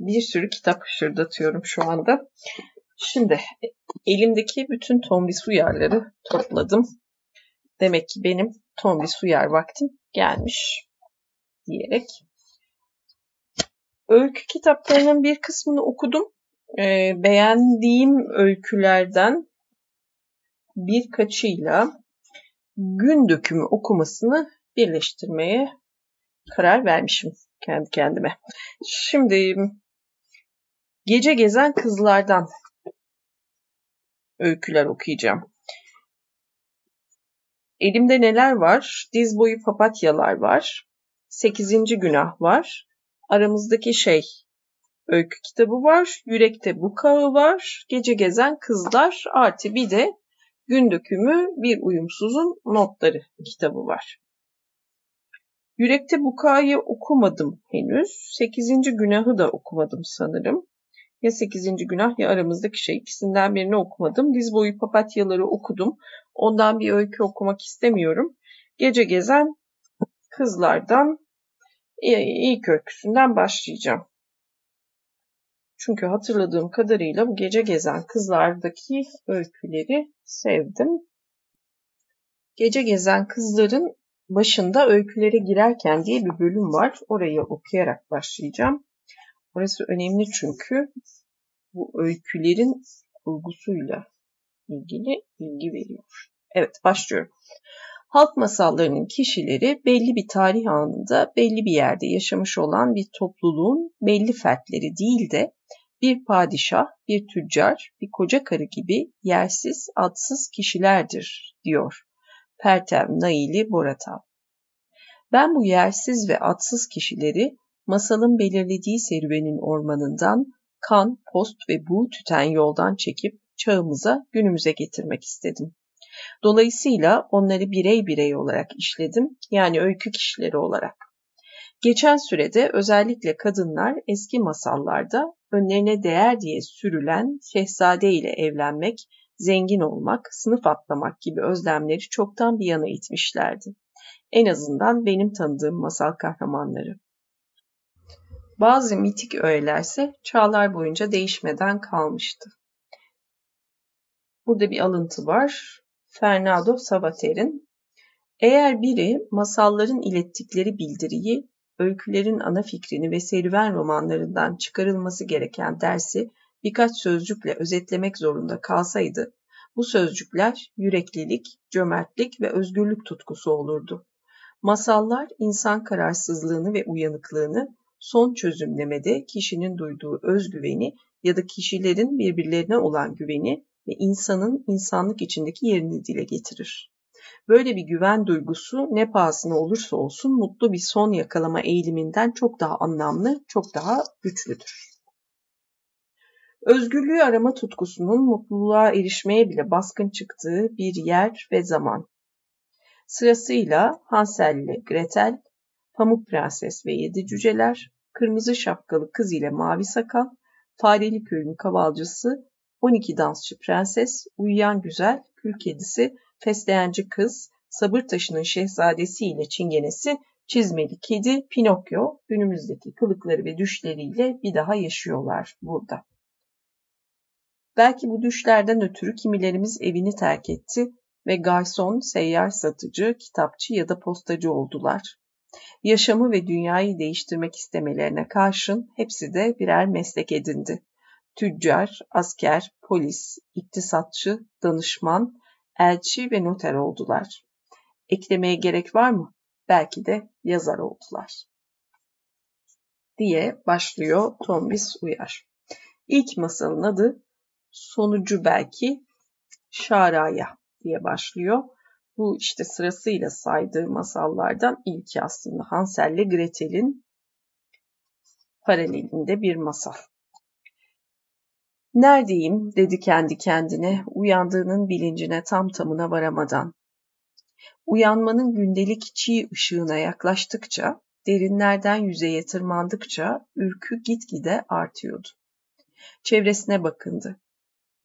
Bir sürü kitap hışırdatıyorum şu anda. Şimdi elimdeki bütün Tombis uyarları topladım. Demek ki benim Tombis uyar vaktim gelmiş diyerek. Öykü kitaplarının bir kısmını okudum. Ee, beğendiğim öykülerden birkaçıyla gün dökümü okumasını birleştirmeye karar vermişim kendi kendime. Şimdi gece gezen kızlardan öyküler okuyacağım. Elimde neler var? Diz boyu papatyalar var. Sekizinci günah var. Aramızdaki şey öykü kitabı var. Yürekte bukağı var. Gece gezen kızlar artı bir de gün dökümü bir uyumsuzun notları kitabı var. Yürekte Buka'yı okumadım henüz. Sekizinci günahı da okumadım sanırım. Ya sekizinci günah ya aramızdaki şey. İkisinden birini okumadım. Diz boyu papatyaları okudum. Ondan bir öykü okumak istemiyorum. Gece gezen kızlardan ilk öyküsünden başlayacağım. Çünkü hatırladığım kadarıyla bu gece gezen kızlardaki öyküleri sevdim. Gece gezen kızların başında öykülere girerken diye bir bölüm var. Orayı okuyarak başlayacağım. Orası önemli çünkü bu öykülerin kurgusuyla ilgili bilgi veriyor. Evet başlıyorum. Halk masallarının kişileri belli bir tarih anında belli bir yerde yaşamış olan bir topluluğun belli fertleri değil de bir padişah, bir tüccar, bir koca karı gibi yersiz, adsız kişilerdir diyor Pertem Naili Boratav. Ben bu yersiz ve adsız kişileri masalın belirlediği serüvenin ormanından kan, post ve buğ tüten yoldan çekip çağımıza, günümüze getirmek istedim. Dolayısıyla onları birey birey olarak işledim, yani öykü kişileri olarak. Geçen sürede özellikle kadınlar eski masallarda önlerine değer diye sürülen şehzade ile evlenmek, zengin olmak, sınıf atlamak gibi özlemleri çoktan bir yana itmişlerdi. En azından benim tanıdığım masal kahramanları. Bazı mitik öğelerse çağlar boyunca değişmeden kalmıştı. Burada bir alıntı var. Fernando Savater'in eğer biri masalların ilettikleri bildiriyi, öykülerin ana fikrini ve serüven romanlarından çıkarılması gereken dersi birkaç sözcükle özetlemek zorunda kalsaydı, bu sözcükler yüreklilik, cömertlik ve özgürlük tutkusu olurdu. Masallar insan kararsızlığını ve uyanıklığını son çözümlemede kişinin duyduğu özgüveni ya da kişilerin birbirlerine olan güveni ve insanın insanlık içindeki yerini dile getirir. Böyle bir güven duygusu ne pahasına olursa olsun mutlu bir son yakalama eğiliminden çok daha anlamlı, çok daha güçlüdür. Özgürlüğü arama tutkusunun mutluluğa erişmeye bile baskın çıktığı bir yer ve zaman. Sırasıyla Hansel ile Gretel, Pamuk Prenses ve Yedi Cüceler, Kırmızı Şapkalı Kız ile Mavi Sakal, Fareli Köyün Kavalcısı, 12 Dansçı Prenses, Uyuyan Güzel, Kül Kedisi, Fesleğenci Kız, Sabır Taşı'nın Şehzadesi ile Çingenesi, Çizmeli Kedi, Pinokyo günümüzdeki kılıkları ve düşleriyle bir daha yaşıyorlar burada. Belki bu düşlerden ötürü kimilerimiz evini terk etti ve garson, seyyar satıcı, kitapçı ya da postacı oldular. Yaşamı ve dünyayı değiştirmek istemelerine karşın hepsi de birer meslek edindi. Tüccar, asker, polis, iktisatçı, danışman, elçi ve noter oldular. Eklemeye gerek var mı? Belki de yazar oldular. Diye başlıyor Tombis Uyar. İlk masalın adı sonucu belki Şaraya diye başlıyor. Bu işte sırasıyla saydığı masallardan ilki aslında Hansel ile Gretel'in paralelinde bir masal. Neredeyim dedi kendi kendine uyandığının bilincine tam tamına varamadan. Uyanmanın gündelik çiğ ışığına yaklaştıkça, derinlerden yüzeye tırmandıkça ürkü gitgide artıyordu. Çevresine bakındı.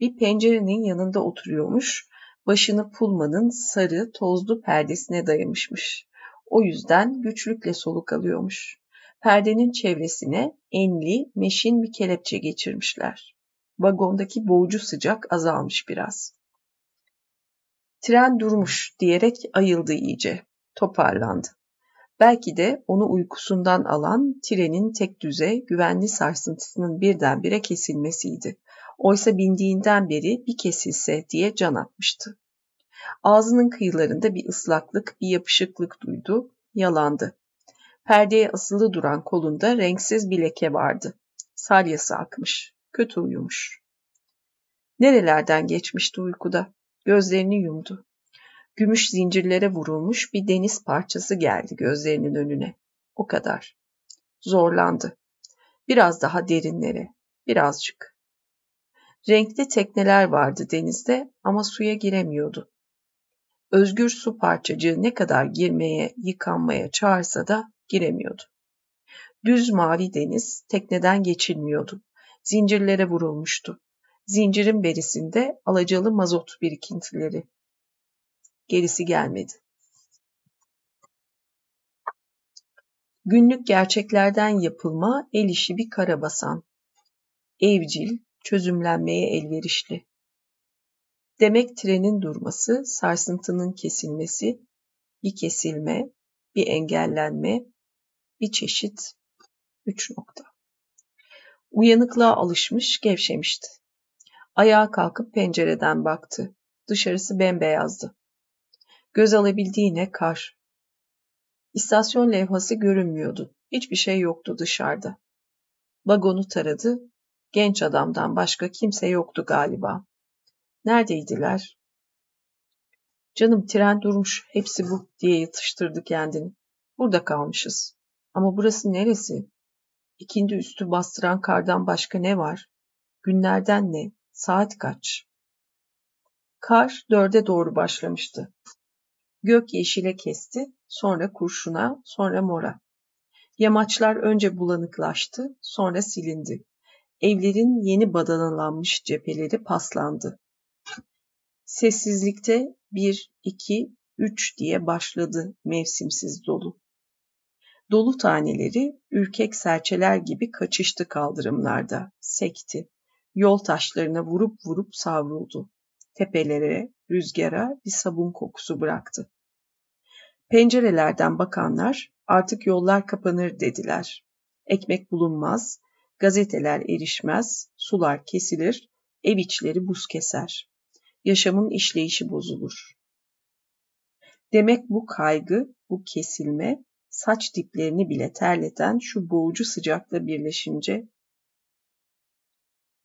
Bir pencerenin yanında oturuyormuş, başını pulmanın sarı, tozlu perdesine dayamışmış. O yüzden güçlükle soluk alıyormuş. Perdenin çevresine enli, meşin bir kelepçe geçirmişler. Vagondaki boğucu sıcak azalmış biraz. Tren durmuş diyerek ayıldı iyice. Toparlandı. Belki de onu uykusundan alan trenin tek düze, güvenli sarsıntısının birdenbire kesilmesiydi. Oysa bindiğinden beri bir kesilse diye can atmıştı. Ağzının kıyılarında bir ıslaklık, bir yapışıklık duydu, yalandı. Perdeye asılı duran kolunda renksiz bir leke vardı. Salyası akmış, kötü uyumuş. Nerelerden geçmişti uykuda? Gözlerini yumdu. Gümüş zincirlere vurulmuş bir deniz parçası geldi gözlerinin önüne. O kadar. Zorlandı. Biraz daha derinlere, birazcık. Renkli tekneler vardı denizde ama suya giremiyordu. Özgür su parçacığı ne kadar girmeye, yıkanmaya çağırsa da giremiyordu. Düz mavi deniz tekneden geçilmiyordu. Zincirlere vurulmuştu. Zincirin berisinde alacalı mazot birikintileri. Gerisi gelmedi. Günlük gerçeklerden yapılma el işi bir karabasan. Evcil, çözümlenmeye elverişli. Demek trenin durması, sarsıntının kesilmesi, bir kesilme, bir engellenme, bir çeşit üç nokta. Uyanıklığa alışmış, gevşemişti. Ayağa kalkıp pencereden baktı. Dışarısı bembeyazdı. Göz alabildiğine kar. İstasyon levhası görünmüyordu. Hiçbir şey yoktu dışarıda. Vagonu taradı. Genç adamdan başka kimse yoktu galiba. Neredeydiler? Canım tren durmuş, hepsi bu diye yatıştırdı kendini. Burada kalmışız. Ama burası neresi? İkindi üstü bastıran kardan başka ne var? Günlerden ne? Saat kaç? Kar dörde doğru başlamıştı. Gök yeşile kesti, sonra kurşuna, sonra mora. Yamaçlar önce bulanıklaştı, sonra silindi. Evlerin yeni badanalanmış cepheleri paslandı. Sessizlikte bir, iki, üç diye başladı mevsimsiz dolu. Dolu taneleri ürkek serçeler gibi kaçıştı kaldırımlarda, sekti. Yol taşlarına vurup vurup savruldu. Tepelere, rüzgara bir sabun kokusu bıraktı. Pencerelerden bakanlar artık yollar kapanır dediler. Ekmek bulunmaz, gazeteler erişmez, sular kesilir, ev içleri buz keser. Yaşamın işleyişi bozulur. Demek bu kaygı, bu kesilme, saç diplerini bile terleten şu boğucu sıcakla birleşince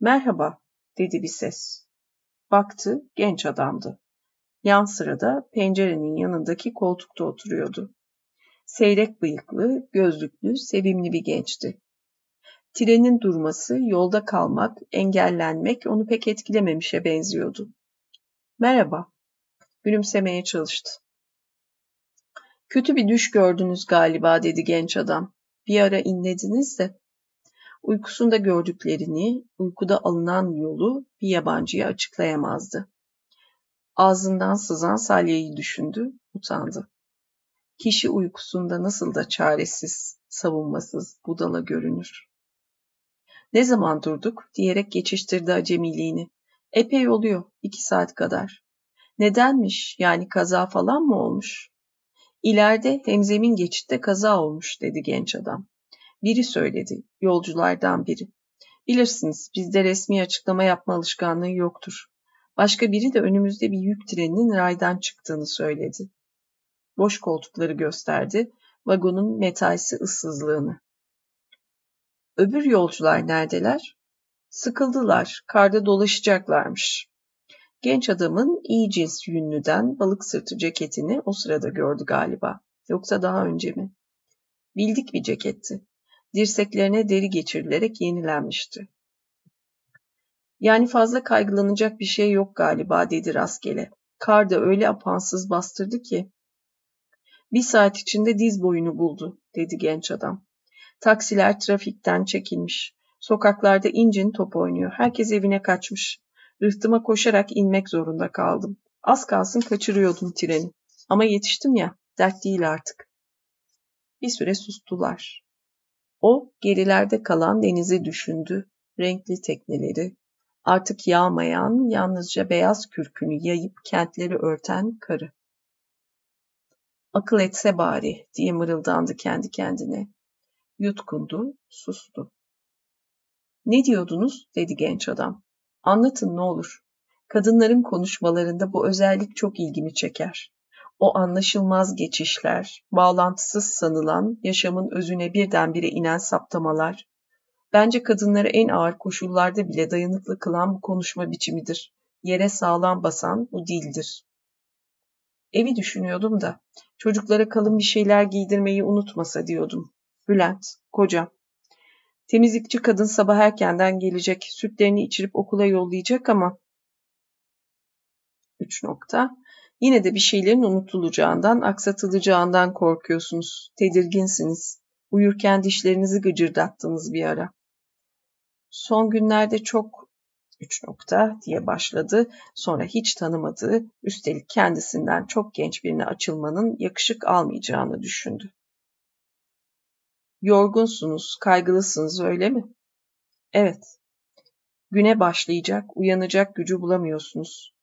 Merhaba, dedi bir ses. Baktı, genç adamdı. Yan sırada pencerenin yanındaki koltukta oturuyordu. Seyrek bıyıklı, gözlüklü, sevimli bir gençti. Trenin durması, yolda kalmak, engellenmek onu pek etkilememişe benziyordu. Merhaba. Gülümsemeye çalıştı. Kötü bir düş gördünüz galiba dedi genç adam. Bir ara inlediniz de. Uykusunda gördüklerini, uykuda alınan yolu bir yabancıya açıklayamazdı. Ağzından sızan salyayı düşündü, utandı. Kişi uykusunda nasıl da çaresiz, savunmasız, budala görünür. Ne zaman durduk diyerek geçiştirdi acemiliğini. Epey oluyor, iki saat kadar. Nedenmiş, yani kaza falan mı olmuş? İleride hemzemin geçitte kaza olmuş dedi genç adam. Biri söyledi, yolculardan biri. Bilirsiniz bizde resmi açıklama yapma alışkanlığı yoktur. Başka biri de önümüzde bir yük treninin raydan çıktığını söyledi. Boş koltukları gösterdi, vagonun metalsi ıssızlığını. Öbür yolcular neredeler? Sıkıldılar, karda dolaşacaklarmış. Genç adamın iyi cins yünlüden balık sırtı ceketini o sırada gördü galiba. Yoksa daha önce mi? Bildik bir ceketti. Dirseklerine deri geçirilerek yenilenmişti. Yani fazla kaygılanacak bir şey yok galiba dedi rastgele. Kar da öyle apansız bastırdı ki. Bir saat içinde diz boyunu buldu dedi genç adam. Taksiler trafikten çekilmiş. Sokaklarda incin top oynuyor. Herkes evine kaçmış. Rıhtıma koşarak inmek zorunda kaldım. Az kalsın kaçırıyordum treni. Ama yetiştim ya, dert değil artık. Bir süre sustular. O gerilerde kalan denizi düşündü. Renkli tekneleri, artık yağmayan, yalnızca beyaz kürkünü yayıp kentleri örten karı. Akıl etse bari diye mırıldandı kendi kendine. Yutkundu, sustu. Ne diyordunuz? dedi genç adam. Anlatın ne olur. Kadınların konuşmalarında bu özellik çok ilgimi çeker. O anlaşılmaz geçişler, bağlantısız sanılan, yaşamın özüne birdenbire inen saptamalar. Bence kadınları en ağır koşullarda bile dayanıklı kılan bu konuşma biçimidir. Yere sağlam basan bu dildir. Evi düşünüyordum da, çocuklara kalın bir şeyler giydirmeyi unutmasa diyordum. Bülent, kocam. Temizlikçi kadın sabah erkenden gelecek, sütlerini içirip okula yollayacak ama... Üç nokta. Yine de bir şeylerin unutulacağından, aksatılacağından korkuyorsunuz. Tedirginsiniz. Uyurken dişlerinizi gıcırdattınız bir ara. Son günlerde çok üç nokta diye başladı. Sonra hiç tanımadığı, üstelik kendisinden çok genç birine açılmanın yakışık almayacağını düşündü. Yorgunsunuz, kaygılısınız öyle mi? Evet. Güne başlayacak, uyanacak gücü bulamıyorsunuz.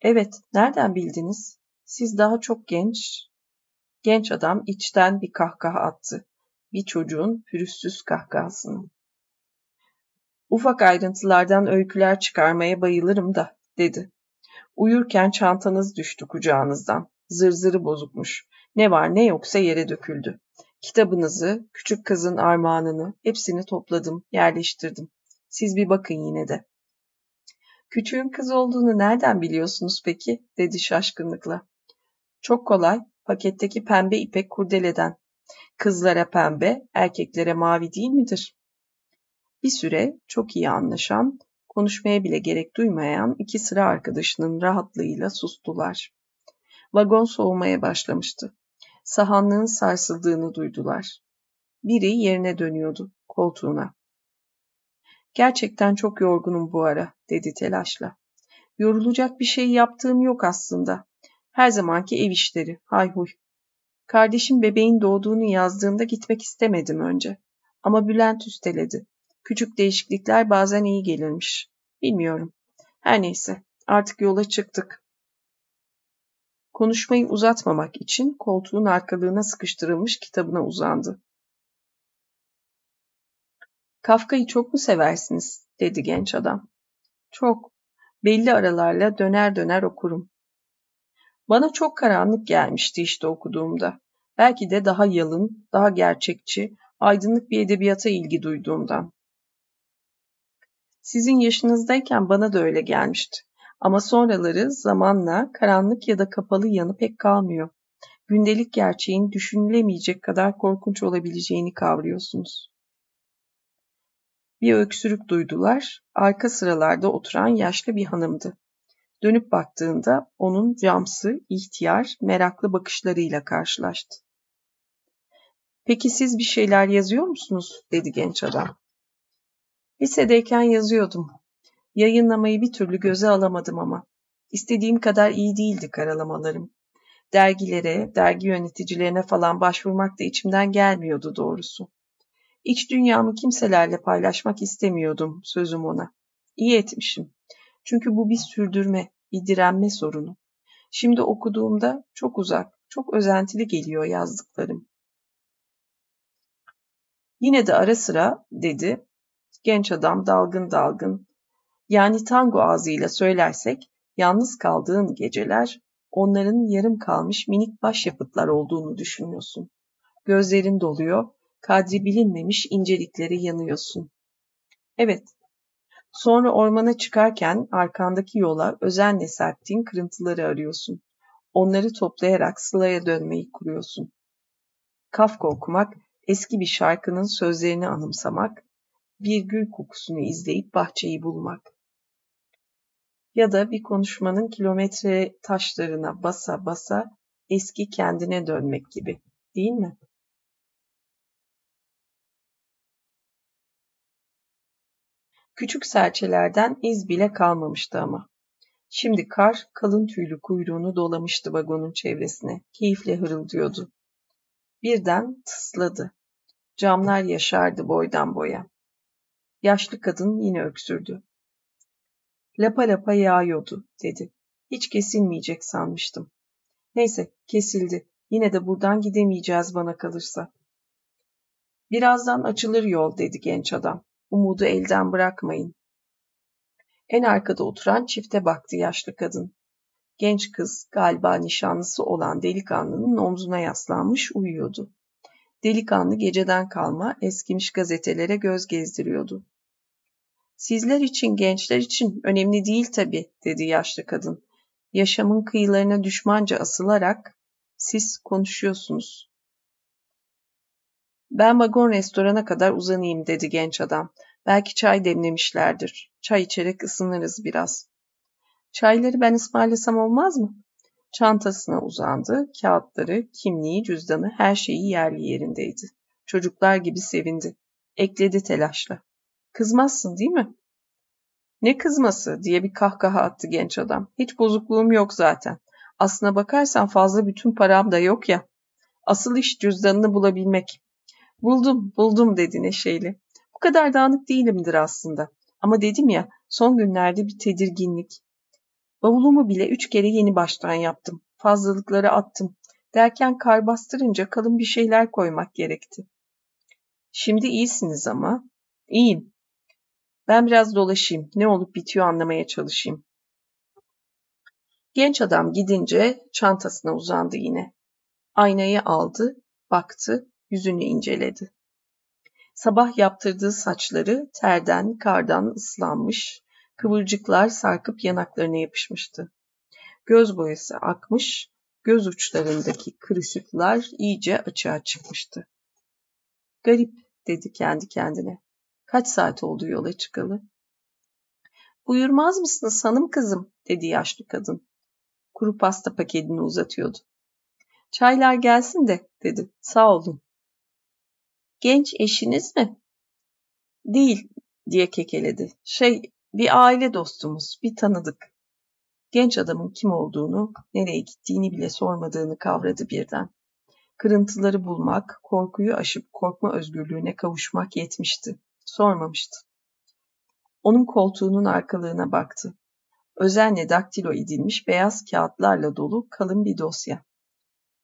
Evet, nereden bildiniz? Siz daha çok genç. Genç adam içten bir kahkaha attı. Bir çocuğun pürüzsüz kahkahasını. Ufak ayrıntılardan öyküler çıkarmaya bayılırım da, dedi. Uyurken çantanız düştü kucağınızdan. Zırzırı bozukmuş. Ne var ne yoksa yere döküldü. Kitabınızı, küçük kızın armağanını, hepsini topladım, yerleştirdim. Siz bir bakın yine de. Küçüğün kız olduğunu nereden biliyorsunuz peki? dedi şaşkınlıkla. Çok kolay, paketteki pembe ipek kurdeleden. Kızlara pembe, erkeklere mavi değil midir? Bir süre çok iyi anlaşan, konuşmaya bile gerek duymayan iki sıra arkadaşının rahatlığıyla sustular. Vagon soğumaya başlamıştı. Sahanlığın sarsıldığını duydular. Biri yerine dönüyordu, koltuğuna. Gerçekten çok yorgunum bu ara, dedi telaşla. Yorulacak bir şey yaptığım yok aslında. Her zamanki ev işleri, hayhuy. Kardeşim bebeğin doğduğunu yazdığında gitmek istemedim önce. Ama Bülent üsteledi. Küçük değişiklikler bazen iyi gelirmiş. Bilmiyorum. Her neyse, artık yola çıktık. Konuşmayı uzatmamak için koltuğun arkalığına sıkıştırılmış kitabına uzandı. Kafka'yı çok mu seversiniz? dedi genç adam. Çok. Belli aralarla döner döner okurum. Bana çok karanlık gelmişti işte okuduğumda. Belki de daha yalın, daha gerçekçi, aydınlık bir edebiyata ilgi duyduğumdan. Sizin yaşınızdayken bana da öyle gelmişti. Ama sonraları zamanla karanlık ya da kapalı yanı pek kalmıyor. Gündelik gerçeğin düşünülemeyecek kadar korkunç olabileceğini kavruyorsunuz. Bir öksürük duydular. Arka sıralarda oturan yaşlı bir hanımdı. Dönüp baktığında onun camsı, ihtiyar, meraklı bakışlarıyla karşılaştı. Peki siz bir şeyler yazıyor musunuz? dedi genç adam. Lisedeyken yazıyordum. Yayınlamayı bir türlü göze alamadım ama. İstediğim kadar iyi değildi karalamalarım. Dergilere, dergi yöneticilerine falan başvurmak da içimden gelmiyordu doğrusu. İç dünyamı kimselerle paylaşmak istemiyordum sözüm ona. İyi etmişim. Çünkü bu bir sürdürme, bir direnme sorunu. Şimdi okuduğumda çok uzak, çok özentili geliyor yazdıklarım. Yine de ara sıra dedi, genç adam dalgın dalgın. Yani tango ağzıyla söylersek, yalnız kaldığın geceler onların yarım kalmış minik başyapıtlar olduğunu düşünüyorsun. Gözlerin doluyor, kadri bilinmemiş incelikleri yanıyorsun. Evet, sonra ormana çıkarken arkandaki yola özenle serptiğin kırıntıları arıyorsun. Onları toplayarak sılaya dönmeyi kuruyorsun. Kafka okumak, eski bir şarkının sözlerini anımsamak, bir gül kokusunu izleyip bahçeyi bulmak. Ya da bir konuşmanın kilometre taşlarına basa basa eski kendine dönmek gibi, değil mi? Küçük serçelerden iz bile kalmamıştı ama. Şimdi kar kalın tüylü kuyruğunu dolamıştı vagonun çevresine. Keyifle hırıldıyordu. Birden tısladı. Camlar yaşardı boydan boya. Yaşlı kadın yine öksürdü. Lapa lapa yağıyordu, dedi. Hiç kesilmeyecek sanmıştım. Neyse, kesildi. Yine de buradan gidemeyeceğiz bana kalırsa. Birazdan açılır yol, dedi genç adam. Umudu elden bırakmayın. En arkada oturan çifte baktı yaşlı kadın. Genç kız galiba nişanlısı olan delikanlının omzuna yaslanmış uyuyordu. Delikanlı geceden kalma eskimiş gazetelere göz gezdiriyordu. Sizler için, gençler için önemli değil tabii, dedi yaşlı kadın. Yaşamın kıyılarına düşmanca asılarak siz konuşuyorsunuz. Ben vagon restorana kadar uzanayım, dedi genç adam. Belki çay demlemişlerdir. Çay içerek ısınırız biraz. Çayları ben ısmarlasam olmaz mı? Çantasına uzandı. Kağıtları, kimliği, cüzdanı her şeyi yerli yerindeydi. Çocuklar gibi sevindi. Ekledi telaşla. Kızmazsın değil mi? Ne kızması diye bir kahkaha attı genç adam. Hiç bozukluğum yok zaten. Aslına bakarsan fazla bütün param da yok ya. Asıl iş cüzdanını bulabilmek. Buldum, buldum dedi neşeyle. Bu kadar dağınık değilimdir aslında. Ama dedim ya son günlerde bir tedirginlik. Bavulumu bile üç kere yeni baştan yaptım. Fazlalıkları attım. Derken kar bastırınca kalın bir şeyler koymak gerekti. Şimdi iyisiniz ama. İyiyim. Ben biraz dolaşayım. Ne olup bitiyor anlamaya çalışayım. Genç adam gidince çantasına uzandı yine. Aynayı aldı, baktı, yüzünü inceledi. Sabah yaptırdığı saçları terden, kardan ıslanmış, kıvırcıklar sarkıp yanaklarına yapışmıştı. Göz boyası akmış, göz uçlarındaki kırışıklar iyice açığa çıkmıştı. Garip, dedi kendi kendine. Kaç saat oldu yola çıkalı? Buyurmaz mısınız hanım kızım, dedi yaşlı kadın. Kuru pasta paketini uzatıyordu. Çaylar gelsin de, dedi. Sağ olun. Genç eşiniz mi? Değil, diye kekeledi. Şey, bir aile dostumuz, bir tanıdık. Genç adamın kim olduğunu, nereye gittiğini bile sormadığını kavradı birden. Kırıntıları bulmak, korkuyu aşıp korkma özgürlüğüne kavuşmak yetmişti. Sormamıştı. Onun koltuğunun arkalığına baktı. Özenle daktilo edilmiş beyaz kağıtlarla dolu kalın bir dosya.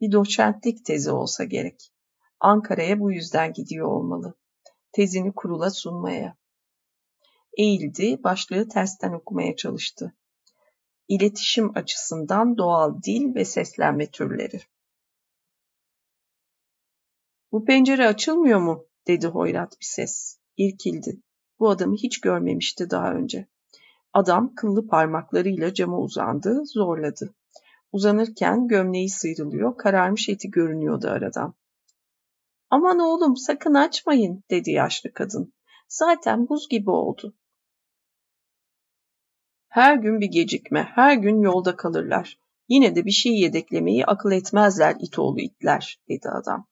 Bir doçentlik tezi olsa gerek. Ankara'ya bu yüzden gidiyor olmalı. Tezini kurula sunmaya. Eğildi, başlığı tersten okumaya çalıştı. İletişim açısından doğal dil ve seslenme türleri. Bu pencere açılmıyor mu? dedi hoyrat bir ses. İrkildi. Bu adamı hiç görmemişti daha önce. Adam kıllı parmaklarıyla cama uzandı, zorladı. Uzanırken gömleği sıyrılıyor, kararmış eti görünüyordu aradan. Aman oğlum sakın açmayın dedi yaşlı kadın. Zaten buz gibi oldu. Her gün bir gecikme, her gün yolda kalırlar. Yine de bir şey yedeklemeyi akıl etmezler itoğlu itler dedi adam.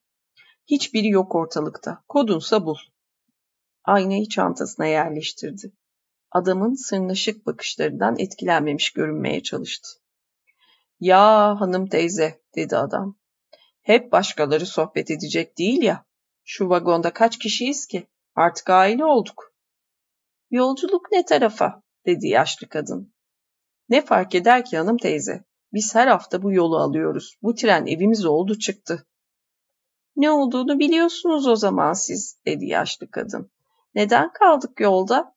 Hiçbiri yok ortalıkta. Kodunsa bul. Aynayı çantasına yerleştirdi. Adamın sırnaşık bakışlarından etkilenmemiş görünmeye çalıştı. Ya hanım teyze dedi adam. Hep başkaları sohbet edecek değil ya. Şu vagonda kaç kişiyiz ki? Artık aile olduk. Yolculuk ne tarafa? dedi yaşlı kadın. Ne fark eder ki hanım teyze? Biz her hafta bu yolu alıyoruz. Bu tren evimiz oldu çıktı. Ne olduğunu biliyorsunuz o zaman siz, dedi yaşlı kadın. Neden kaldık yolda?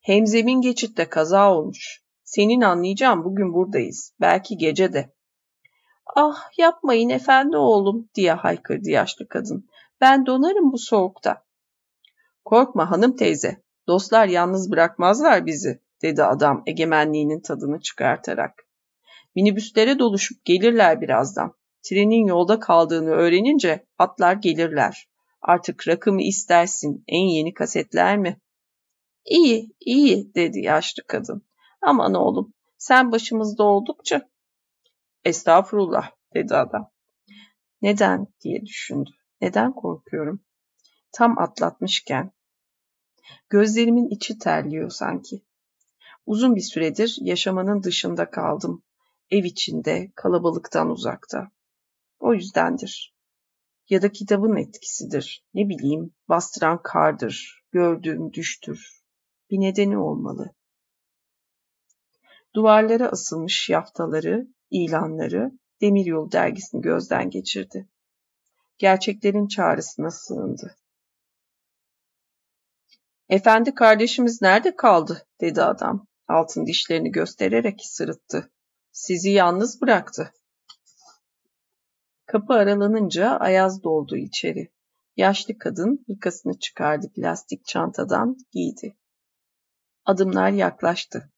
Hemzemin geçitte kaza olmuş. Senin anlayacağın bugün buradayız. Belki gece de. Ah yapmayın efendi oğlum diye haykırdı yaşlı kadın. Ben donarım bu soğukta. Korkma hanım teyze. Dostlar yalnız bırakmazlar bizi dedi adam egemenliğinin tadını çıkartarak. Minibüslere doluşup gelirler birazdan. Trenin yolda kaldığını öğrenince atlar gelirler. Artık rakımı istersin, en yeni kasetler mi? İyi, iyi dedi yaşlı kadın. Aman oğlum, sen başımızda oldukça. Estağfurullah dedi adam. Neden diye düşündü. Neden korkuyorum? Tam atlatmışken. Gözlerimin içi terliyor sanki. Uzun bir süredir yaşamanın dışında kaldım. Ev içinde, kalabalıktan uzakta. O yüzdendir. Ya da kitabın etkisidir. Ne bileyim, bastıran kardır, gördüğüm düştür. Bir nedeni olmalı. Duvarlara asılmış yaftaları, ilanları, Demiryolu dergisini gözden geçirdi. Gerçeklerin çağrısına sığındı. Efendi kardeşimiz nerede kaldı? dedi adam. Altın dişlerini göstererek sırıttı. Sizi yalnız bıraktı. Kapı aralanınca Ayaz doldu içeri. Yaşlı kadın hırkasını çıkardı plastik çantadan, giydi. Adımlar yaklaştı.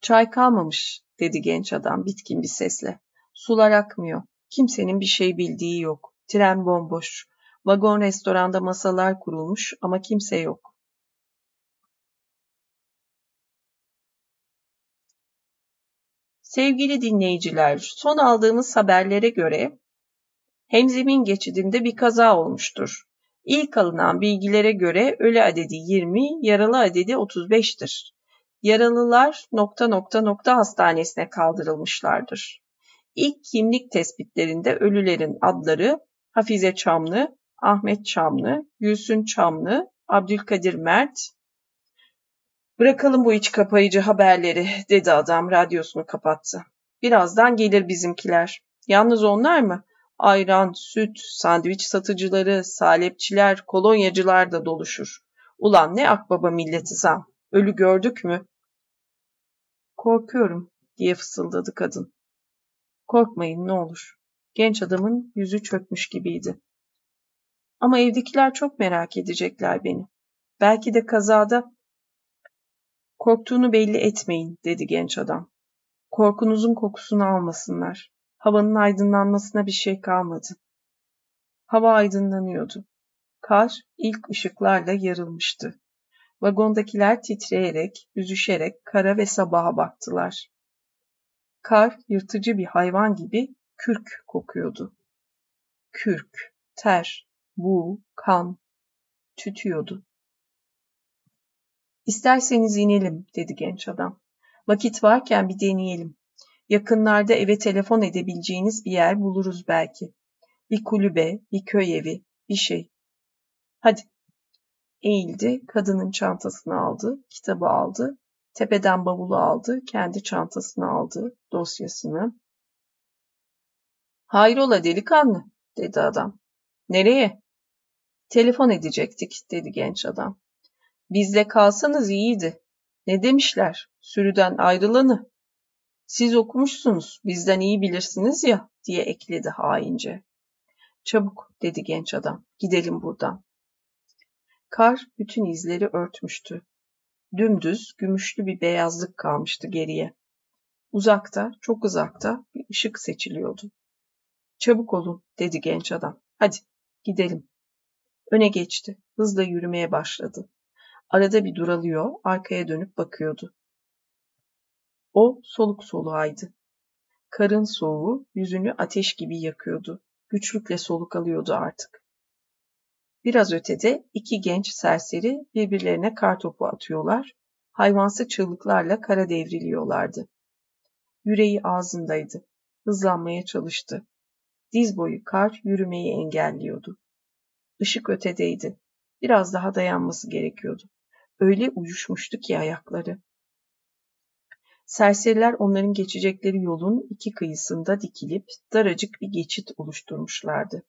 Çay kalmamış, dedi genç adam bitkin bir sesle. Sular akmıyor. Kimsenin bir şey bildiği yok. Tren bomboş. Vagon restoranda masalar kurulmuş ama kimse yok. Sevgili dinleyiciler, son aldığımız haberlere göre Hemzemin geçidinde bir kaza olmuştur. İlk alınan bilgilere göre ölü adedi 20, yaralı adedi 35'tir. Yaralılar nokta nokta nokta hastanesine kaldırılmışlardır. İlk kimlik tespitlerinde ölülerin adları Hafize Çamlı, Ahmet Çamlı, Gülsün Çamlı, Abdülkadir Mert. Bırakalım bu iç kapayıcı haberleri dedi adam radyosunu kapattı. Birazdan gelir bizimkiler. Yalnız onlar mı? Ayran, süt, sandviç satıcıları, salepçiler, kolonyacılar da doluşur. Ulan ne akbaba milleti sen. Ölü gördük mü? Korkuyorum diye fısıldadı kadın. Korkmayın ne olur. Genç adamın yüzü çökmüş gibiydi. Ama evdekiler çok merak edecekler beni. Belki de kazada korktuğunu belli etmeyin dedi genç adam. Korkunuzun kokusunu almasınlar. Havanın aydınlanmasına bir şey kalmadı. Hava aydınlanıyordu. Kar ilk ışıklarla yarılmıştı. Vagondakiler titreyerek, büzüşerek kara ve sabaha baktılar. Kar yırtıcı bir hayvan gibi kürk kokuyordu. Kürk, ter, bu, kan, tütüyordu. İsterseniz inelim, dedi genç adam. Vakit varken bir deneyelim. Yakınlarda eve telefon edebileceğiniz bir yer buluruz belki. Bir kulübe, bir köy evi, bir şey. Hadi. Eğildi, kadının çantasını aldı, kitabı aldı, tepeden bavulu aldı, kendi çantasını aldı, dosyasını. Hayrola delikanlı, dedi adam. Nereye? Telefon edecektik, dedi genç adam. Bizle kalsanız iyiydi. Ne demişler? Sürüden ayrılanı. Siz okumuşsunuz, bizden iyi bilirsiniz ya, diye ekledi haince. Çabuk, dedi genç adam, gidelim buradan. Kar bütün izleri örtmüştü. Dümdüz, gümüşlü bir beyazlık kalmıştı geriye. Uzakta, çok uzakta bir ışık seçiliyordu. Çabuk olun, dedi genç adam. Hadi, gidelim. Öne geçti, hızla yürümeye başladı. Arada bir duralıyor, arkaya dönüp bakıyordu. O soluk soluğaydı. Karın soğuğu yüzünü ateş gibi yakıyordu. Güçlükle soluk alıyordu artık. Biraz ötede iki genç serseri birbirlerine kar topu atıyorlar, hayvansı çığlıklarla kara devriliyorlardı. Yüreği ağzındaydı. Hızlanmaya çalıştı. Diz boyu kar yürümeyi engelliyordu. Işık ötedeydi. Biraz daha dayanması gerekiyordu. Öyle uyuşmuştu ki ayakları. Serseriler onların geçecekleri yolun iki kıyısında dikilip daracık bir geçit oluşturmuşlardı.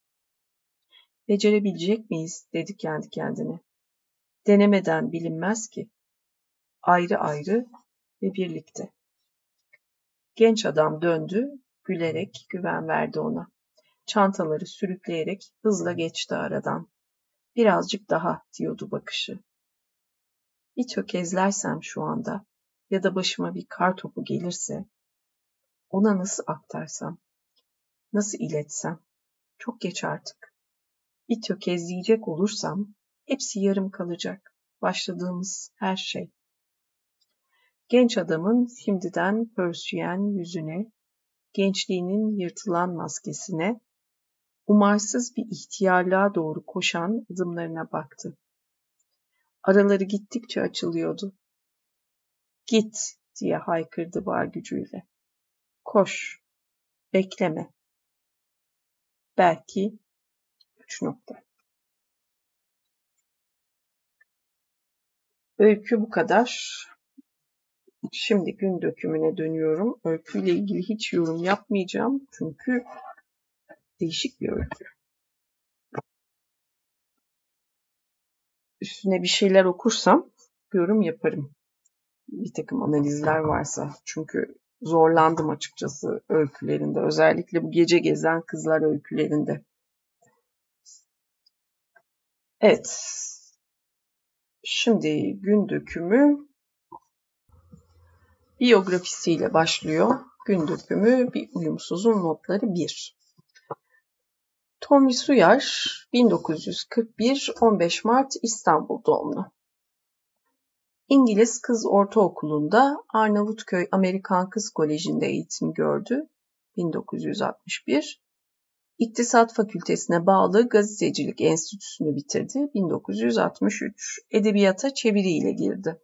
Becerebilecek miyiz dedi kendi kendine. Denemeden bilinmez ki. Ayrı ayrı ve birlikte. Genç adam döndü, gülerek güven verdi ona. Çantaları sürükleyerek hızla geçti aradan. Birazcık daha diyordu bakışı. Bir tökezlersem şu anda ya da başıma bir kar topu gelirse ona nasıl aktarsam, nasıl iletsem çok geç artık. Bir tökezleyecek olursam hepsi yarım kalacak. Başladığımız her şey. Genç adamın şimdiden pörsüyen yüzüne, gençliğinin yırtılan maskesine, umarsız bir ihtiyarlığa doğru koşan adımlarına baktı. Araları gittikçe açılıyordu. Git diye haykırdı var gücüyle. Koş, bekleme. Belki Üç nokta. Öykü bu kadar. Şimdi gün dökümüne dönüyorum. Öyküyle ilgili hiç yorum yapmayacağım. Çünkü değişik bir öykü. Üstüne bir şeyler okursam yorum yaparım. Bir takım analizler varsa. Çünkü zorlandım açıkçası öykülerinde. Özellikle bu gece gezen kızlar öykülerinde. Evet. Şimdi gün dökümü biyografisiyle başlıyor. Gün dökümü bir uyumsuzun notları 1. Tommy Suyar 1941 15 Mart İstanbul doğumlu. İngiliz Kız Ortaokulu'nda Arnavutköy Amerikan Kız Koleji'nde eğitim gördü 1961. İktisat Fakültesine bağlı Gazetecilik Enstitüsü'nü bitirdi 1963. Edebiyata çeviriyle girdi.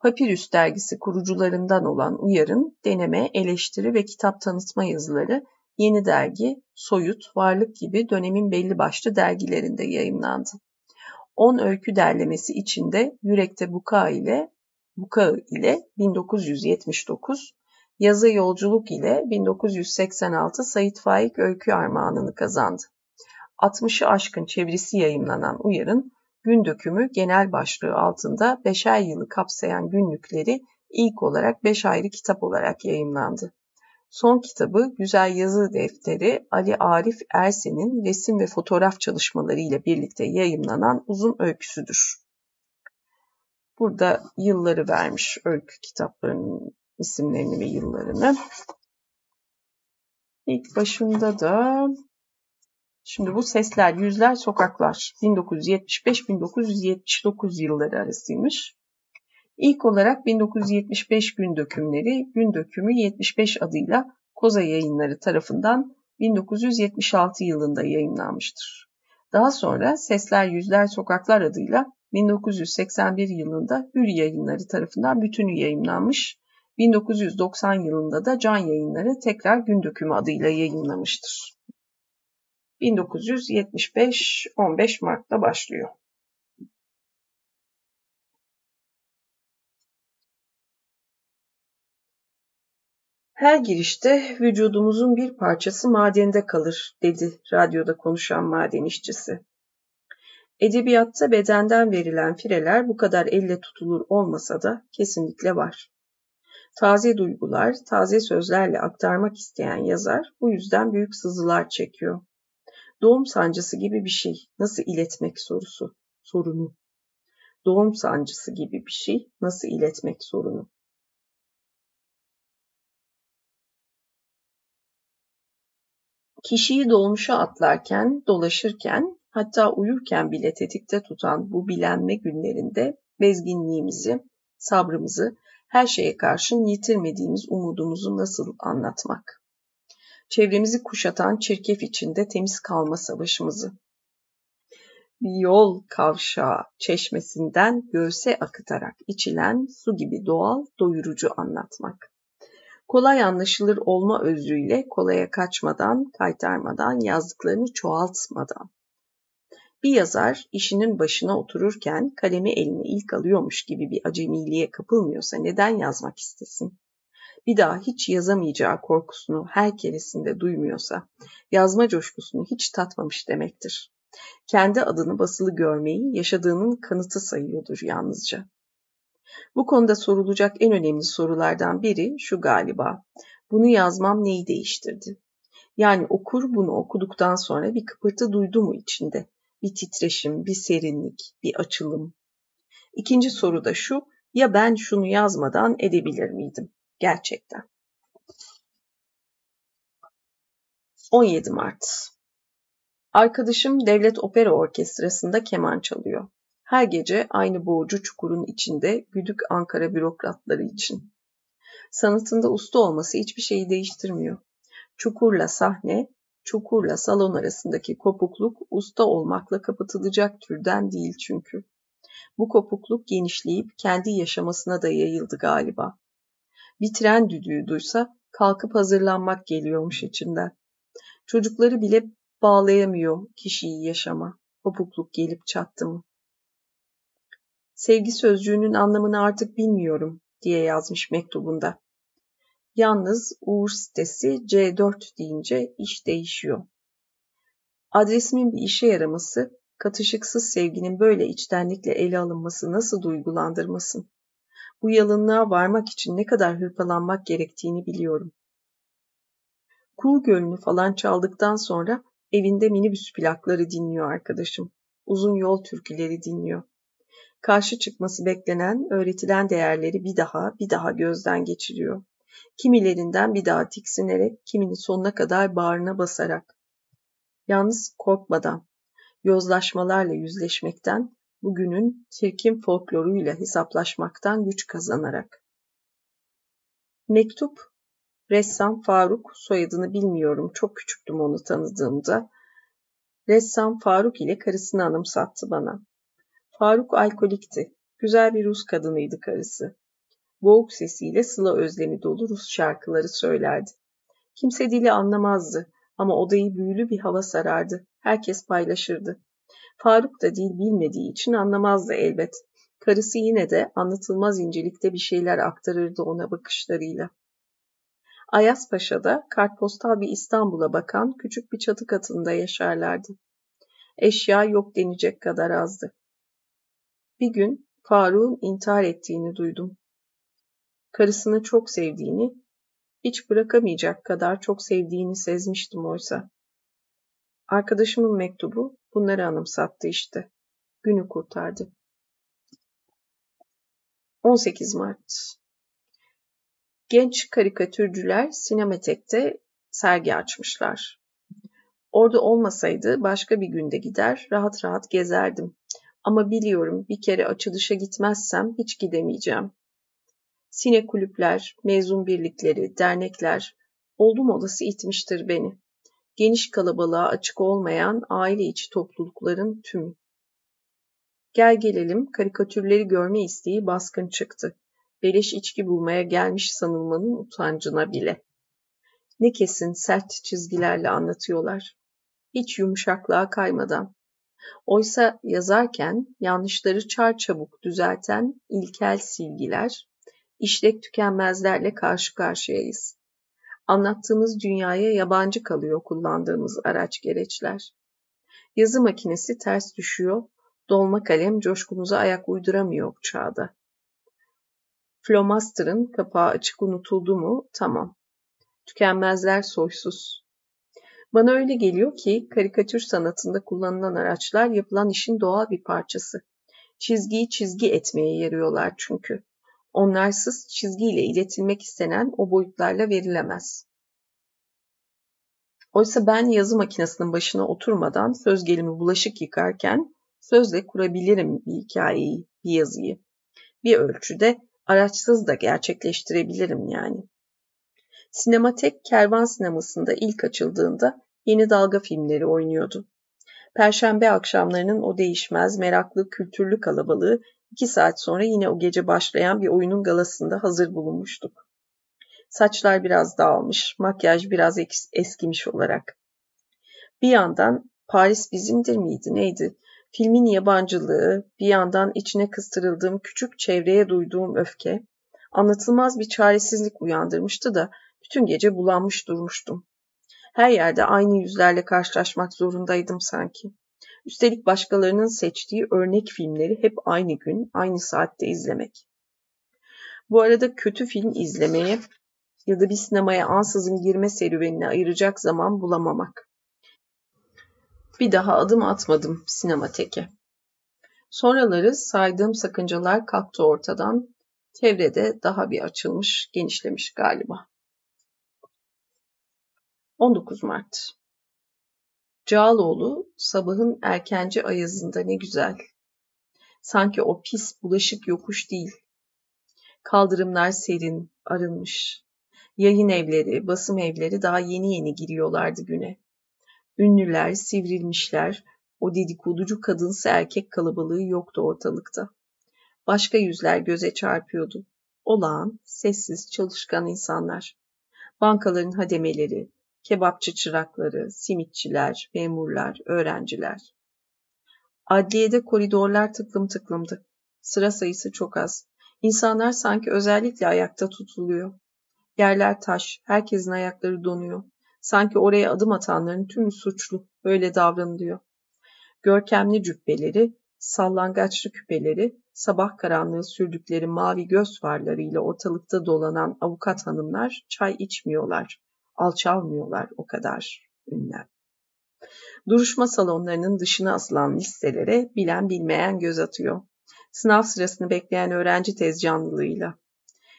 Papirüs dergisi kurucularından olan Uyar'ın deneme, eleştiri ve kitap tanıtma yazıları Yeni Dergi, Soyut, Varlık gibi dönemin belli başlı dergilerinde yayımlandı. 10 öykü derlemesi içinde Yürekte Buka ile Buka ile 1979, Yazı Yolculuk ile 1986 Sait Faik Öykü Armağanını kazandı. 60'ı aşkın çevirisi yayımlanan Uyar'ın Gün Dökümü genel başlığı altında beşer yılı kapsayan günlükleri ilk olarak beş ayrı kitap olarak yayımlandı. Son kitabı Güzel Yazı Defteri Ali Arif Ersen'in resim ve fotoğraf çalışmaları ile birlikte yayımlanan uzun öyküsüdür. Burada yılları vermiş öykü kitaplarının isimlerini ve yıllarını. İlk başında da şimdi bu Sesler, Yüzler, Sokaklar 1975-1979 yılları arasıymış. İlk olarak 1975 gün dökümleri Gün Dökümü 75 adıyla Koza Yayınları tarafından 1976 yılında yayınlanmıştır. Daha sonra Sesler Yüzler Sokaklar adıyla 1981 yılında Hür Yayınları tarafından bütünü yayınlanmış, 1990 yılında da Can Yayınları tekrar Gün Dökümü adıyla yayınlamıştır. 1975 15 Mart'ta başlıyor. Her girişte vücudumuzun bir parçası madende kalır, dedi radyoda konuşan maden işçisi. Edebiyatta bedenden verilen fireler bu kadar elle tutulur olmasa da kesinlikle var. Taze duygular, taze sözlerle aktarmak isteyen yazar bu yüzden büyük sızılar çekiyor. Doğum sancısı gibi bir şey, nasıl iletmek sorusu, sorunu. Doğum sancısı gibi bir şey, nasıl iletmek sorunu. Kişiyi dolmuşa atlarken, dolaşırken, hatta uyurken bile tetikte tutan bu bilenme günlerinde bezginliğimizi, sabrımızı, her şeye karşın yitirmediğimiz umudumuzu nasıl anlatmak? Çevremizi kuşatan çirkef içinde temiz kalma savaşımızı. Yol kavşağı çeşmesinden göğse akıtarak içilen su gibi doğal, doyurucu anlatmak kolay anlaşılır olma özrüyle kolaya kaçmadan, kaytarmadan, yazdıklarını çoğaltmadan. Bir yazar işinin başına otururken kalemi eline ilk alıyormuş gibi bir acemiliğe kapılmıyorsa neden yazmak istesin? Bir daha hiç yazamayacağı korkusunu her keresinde duymuyorsa yazma coşkusunu hiç tatmamış demektir. Kendi adını basılı görmeyi yaşadığının kanıtı sayıyordur yalnızca. Bu konuda sorulacak en önemli sorulardan biri şu galiba. Bunu yazmam neyi değiştirdi? Yani okur bunu okuduktan sonra bir kıpırtı duydu mu içinde? Bir titreşim, bir serinlik, bir açılım. İkinci soru da şu, ya ben şunu yazmadan edebilir miydim? Gerçekten. 17 Mart Arkadaşım Devlet Opera Orkestrası'nda keman çalıyor. Her gece aynı boğucu çukurun içinde güdük Ankara bürokratları için. Sanatında usta olması hiçbir şeyi değiştirmiyor. Çukurla sahne, çukurla salon arasındaki kopukluk usta olmakla kapatılacak türden değil çünkü. Bu kopukluk genişleyip kendi yaşamasına da yayıldı galiba. Bir tren düdüğü duysa kalkıp hazırlanmak geliyormuş içinden. Çocukları bile Bağlayamıyor kişiyi yaşama, kopukluk gelip çattı mı? Sevgi sözcüğünün anlamını artık bilmiyorum diye yazmış mektubunda. Yalnız Uğur sitesi C4 deyince iş değişiyor. Adresimin bir işe yaraması, katışıksız sevginin böyle içtenlikle ele alınması nasıl duygulandırmasın? Bu yalınlığa varmak için ne kadar hırpalanmak gerektiğini biliyorum. Kuğu Gölü'nü falan çaldıktan sonra evinde minibüs plakları dinliyor arkadaşım. Uzun yol türküleri dinliyor. Karşı çıkması beklenen, öğretilen değerleri bir daha bir daha gözden geçiriyor. Kimilerinden bir daha tiksinerek, kimini sonuna kadar bağrına basarak. Yalnız korkmadan, yozlaşmalarla yüzleşmekten, bugünün çirkin folkloruyla hesaplaşmaktan güç kazanarak. Mektup, ressam Faruk, soyadını bilmiyorum, çok küçüktüm onu tanıdığımda. Ressam Faruk ile karısını anımsattı bana. Faruk alkolikti. Güzel bir Rus kadınıydı karısı. Boğuk sesiyle sıla özlemi dolu Rus şarkıları söylerdi. Kimse dili anlamazdı ama odayı büyülü bir hava sarardı. Herkes paylaşırdı. Faruk da dil bilmediği için anlamazdı elbet. Karısı yine de anlatılmaz incelikte bir şeyler aktarırdı ona bakışlarıyla. Ayaspaşa'da kartpostal bir İstanbul'a bakan küçük bir çatı katında yaşarlardı. Eşya yok denecek kadar azdı. Bir gün Faruk'un intihar ettiğini duydum. Karısını çok sevdiğini, hiç bırakamayacak kadar çok sevdiğini sezmiştim oysa. Arkadaşımın mektubu bunları anımsattı işte. Günü kurtardı. 18 Mart Genç karikatürcüler Sinematek'te sergi açmışlar. Orada olmasaydı başka bir günde gider, rahat rahat gezerdim. Ama biliyorum bir kere açılışa gitmezsem hiç gidemeyeceğim. Sine kulüpler, mezun birlikleri, dernekler oldum olası itmiştir beni. Geniş kalabalığa açık olmayan aile içi toplulukların tümü. Gel gelelim karikatürleri görme isteği baskın çıktı. Beleş içki bulmaya gelmiş sanılmanın utancına bile. Ne kesin sert çizgilerle anlatıyorlar. Hiç yumuşaklığa kaymadan. Oysa yazarken yanlışları çarçabuk düzelten ilkel silgiler, işlek tükenmezlerle karşı karşıyayız. Anlattığımız dünyaya yabancı kalıyor kullandığımız araç gereçler. Yazı makinesi ters düşüyor, dolma kalem coşkumuza ayak uyduramıyor çağda. Flomaster'ın kapağı açık unutuldu mu? Tamam. Tükenmezler soysuz. Bana öyle geliyor ki karikatür sanatında kullanılan araçlar yapılan işin doğal bir parçası. Çizgiyi çizgi etmeye yarıyorlar çünkü. Onlarsız çizgiyle iletilmek istenen o boyutlarla verilemez. Oysa ben yazı makinesinin başına oturmadan söz gelimi bulaşık yıkarken sözle kurabilirim bir hikayeyi, bir yazıyı. Bir ölçüde araçsız da gerçekleştirebilirim yani. Sinematek kervan sinemasında ilk açıldığında yeni dalga filmleri oynuyordu. Perşembe akşamlarının o değişmez, meraklı, kültürlü kalabalığı iki saat sonra yine o gece başlayan bir oyunun galasında hazır bulunmuştuk. Saçlar biraz dağılmış, makyaj biraz eskimiş olarak. Bir yandan Paris bizimdir miydi neydi? Filmin yabancılığı, bir yandan içine kıstırıldığım küçük çevreye duyduğum öfke, anlatılmaz bir çaresizlik uyandırmıştı da bütün gece bulanmış durmuştum. Her yerde aynı yüzlerle karşılaşmak zorundaydım sanki. Üstelik başkalarının seçtiği örnek filmleri hep aynı gün, aynı saatte izlemek. Bu arada kötü film izlemeye ya da bir sinemaya ansızın girme serüvenine ayıracak zaman bulamamak. Bir daha adım atmadım sinemateke. Sonraları saydığım sakıncalar kalktı ortadan. Çevrede daha bir açılmış, genişlemiş galiba. 19 Mart Cağaloğlu sabahın erkenci ayazında ne güzel. Sanki o pis bulaşık yokuş değil. Kaldırımlar serin, arınmış. Yayın evleri, basım evleri daha yeni yeni giriyorlardı güne. Ünlüler, sivrilmişler, o dedikoducu kadınsı erkek kalabalığı yoktu ortalıkta. Başka yüzler göze çarpıyordu. Olağan, sessiz, çalışkan insanlar. Bankaların hademeleri, kebapçı çırakları, simitçiler, memurlar, öğrenciler. Adliyede koridorlar tıklım tıklımdı. Sıra sayısı çok az. İnsanlar sanki özellikle ayakta tutuluyor. Yerler taş, herkesin ayakları donuyor. Sanki oraya adım atanların tümü suçlu, böyle davranılıyor. Görkemli cübbeleri, sallangaçlı küpeleri, sabah karanlığı sürdükleri mavi göz farlarıyla ortalıkta dolanan avukat hanımlar çay içmiyorlar, alçalmıyorlar o kadar ünlem. Duruşma salonlarının dışına asılan listelere bilen bilmeyen göz atıyor. Sınav sırasını bekleyen öğrenci tez canlılığıyla.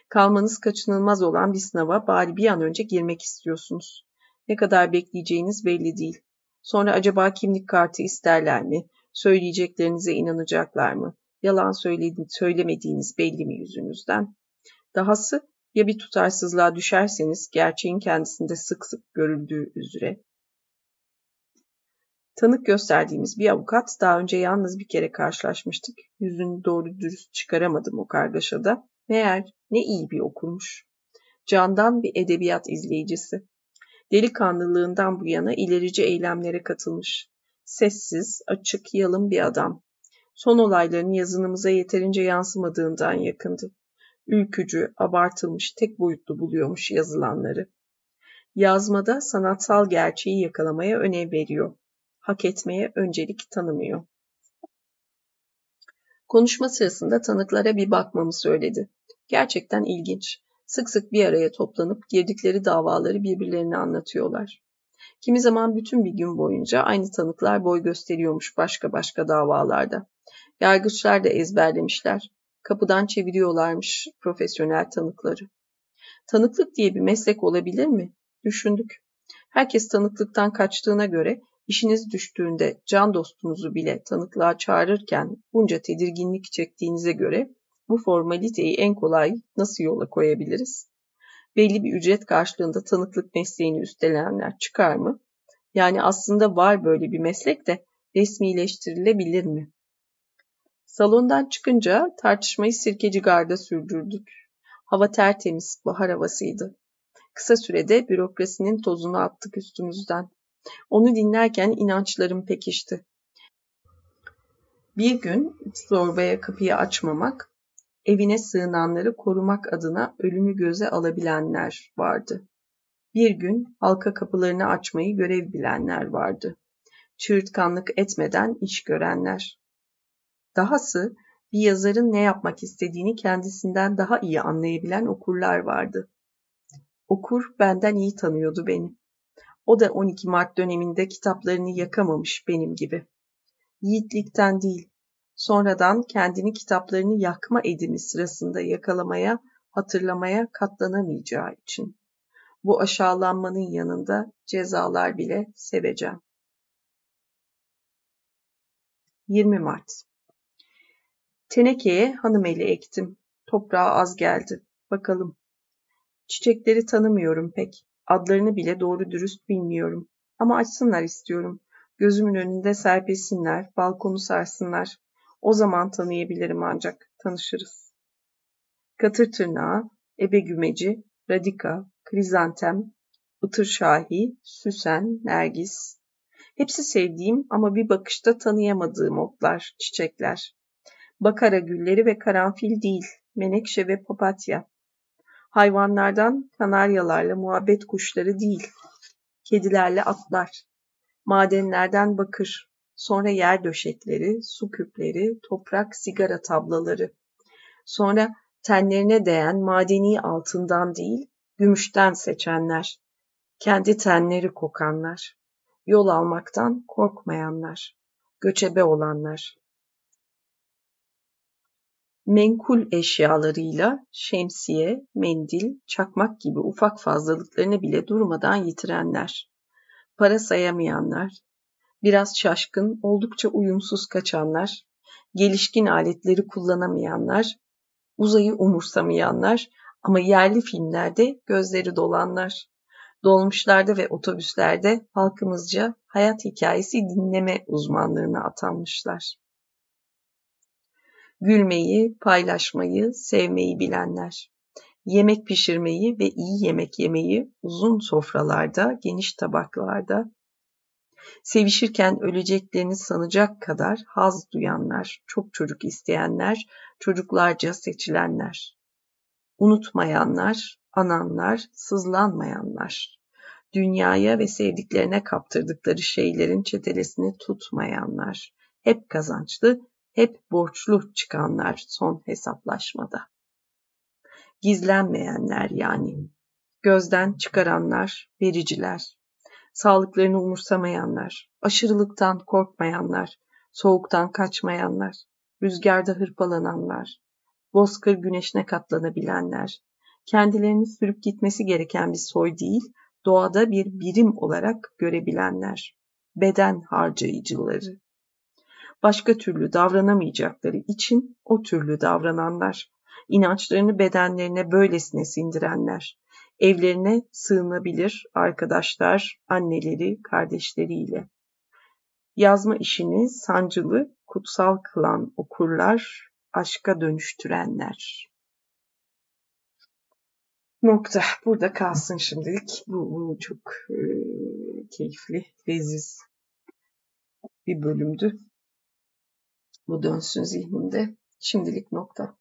Kalmanız kaçınılmaz olan bir sınava bari bir an önce girmek istiyorsunuz. Ne kadar bekleyeceğiniz belli değil. Sonra acaba kimlik kartı isterler mi? Söyleyeceklerinize inanacaklar mı? Yalan söyledi, söylemediğiniz belli mi yüzünüzden? Dahası ya bir tutarsızlığa düşerseniz gerçeğin kendisinde sık sık görüldüğü üzere. Tanık gösterdiğimiz bir avukat daha önce yalnız bir kere karşılaşmıştık. Yüzünü doğru dürüst çıkaramadım o kargaşada. Meğer ne iyi bir okurmuş. Candan bir edebiyat izleyicisi. Delikanlılığından bu yana ilerici eylemlere katılmış. Sessiz, açık, yalın bir adam. Son olayların yazınımıza yeterince yansımadığından yakındı. Ülkücü, abartılmış, tek boyutlu buluyormuş yazılanları. Yazmada sanatsal gerçeği yakalamaya önem veriyor. Hak etmeye öncelik tanımıyor. Konuşma sırasında tanıklara bir bakmamı söyledi. Gerçekten ilginç. Sık sık bir araya toplanıp girdikleri davaları birbirlerine anlatıyorlar. Kimi zaman bütün bir gün boyunca aynı tanıklar boy gösteriyormuş başka başka davalarda. Yargıçlar da ezberlemişler. Kapıdan çeviriyorlarmış profesyonel tanıkları. Tanıklık diye bir meslek olabilir mi? Düşündük. Herkes tanıklıktan kaçtığına göre işiniz düştüğünde can dostunuzu bile tanıklığa çağırırken bunca tedirginlik çektiğinize göre bu formaliteyi en kolay nasıl yola koyabiliriz? Belli bir ücret karşılığında tanıklık mesleğini üstlenenler çıkar mı? Yani aslında var böyle bir meslek de resmileştirilebilir mi? Salondan çıkınca tartışmayı sirkeci garda sürdürdük. Hava tertemiz, bahar havasıydı. Kısa sürede bürokrasinin tozunu attık üstümüzden. Onu dinlerken inançlarım pekişti. Bir gün zorbaya kapıyı açmamak, evine sığınanları korumak adına ölümü göze alabilenler vardı. Bir gün halka kapılarını açmayı görev bilenler vardı. Çığırtkanlık etmeden iş görenler. Dahası bir yazarın ne yapmak istediğini kendisinden daha iyi anlayabilen okurlar vardı. Okur benden iyi tanıyordu beni. O da 12 Mart döneminde kitaplarını yakamamış benim gibi. Yiğitlikten değil, sonradan kendini kitaplarını yakma edimi sırasında yakalamaya, hatırlamaya katlanamayacağı için. Bu aşağılanmanın yanında cezalar bile seveceğim. 20 Mart Tenekeye hanımeli ektim. Toprağa az geldi. Bakalım. Çiçekleri tanımıyorum pek. Adlarını bile doğru dürüst bilmiyorum. Ama açsınlar istiyorum. Gözümün önünde serpilsinler, balkonu sarsınlar. O zaman tanıyabilirim ancak, tanışırız. Katır tırnağı, ebe gümeci, radika, krizantem, ıtır şahi, süsen, nergis. Hepsi sevdiğim ama bir bakışta tanıyamadığım otlar, çiçekler. Bakara gülleri ve karanfil değil, menekşe ve papatya. Hayvanlardan kanaryalarla muhabbet kuşları değil, kedilerle atlar. Madenlerden bakır, sonra yer döşekleri, su küpleri, toprak sigara tablaları. Sonra tenlerine değen madeni altından değil, gümüşten seçenler. Kendi tenleri kokanlar. Yol almaktan korkmayanlar. Göçebe olanlar menkul eşyalarıyla şemsiye, mendil, çakmak gibi ufak fazlalıklarını bile durmadan yitirenler, para sayamayanlar, biraz şaşkın, oldukça uyumsuz kaçanlar, gelişkin aletleri kullanamayanlar, uzayı umursamayanlar ama yerli filmlerde gözleri dolanlar, dolmuşlarda ve otobüslerde halkımızca hayat hikayesi dinleme uzmanlığına atanmışlar gülmeyi, paylaşmayı, sevmeyi bilenler. yemek pişirmeyi ve iyi yemek yemeyi uzun sofralarda, geniş tabaklarda, sevişirken öleceklerini sanacak kadar haz duyanlar, çok çocuk isteyenler, çocuklarca seçilenler, unutmayanlar, ananlar, sızlanmayanlar, dünyaya ve sevdiklerine kaptırdıkları şeylerin çetelesini tutmayanlar, hep kazançlı, hep borçlu çıkanlar son hesaplaşmada. Gizlenmeyenler yani, gözden çıkaranlar, vericiler, sağlıklarını umursamayanlar, aşırılıktan korkmayanlar, soğuktan kaçmayanlar, rüzgarda hırpalananlar, bozkır güneşine katlanabilenler, kendilerini sürüp gitmesi gereken bir soy değil, doğada bir birim olarak görebilenler, beden harcayıcıları, başka türlü davranamayacakları için o türlü davrananlar, inançlarını bedenlerine böylesine sindirenler, evlerine sığınabilir arkadaşlar, anneleri, kardeşleriyle. Yazma işini sancılı, kutsal kılan okurlar, aşka dönüştürenler. Nokta. Burada kalsın şimdilik. Bu, bu çok e, keyifli, leziz bir bölümdü. Bu dönsün zihnimde. Şimdilik nokta.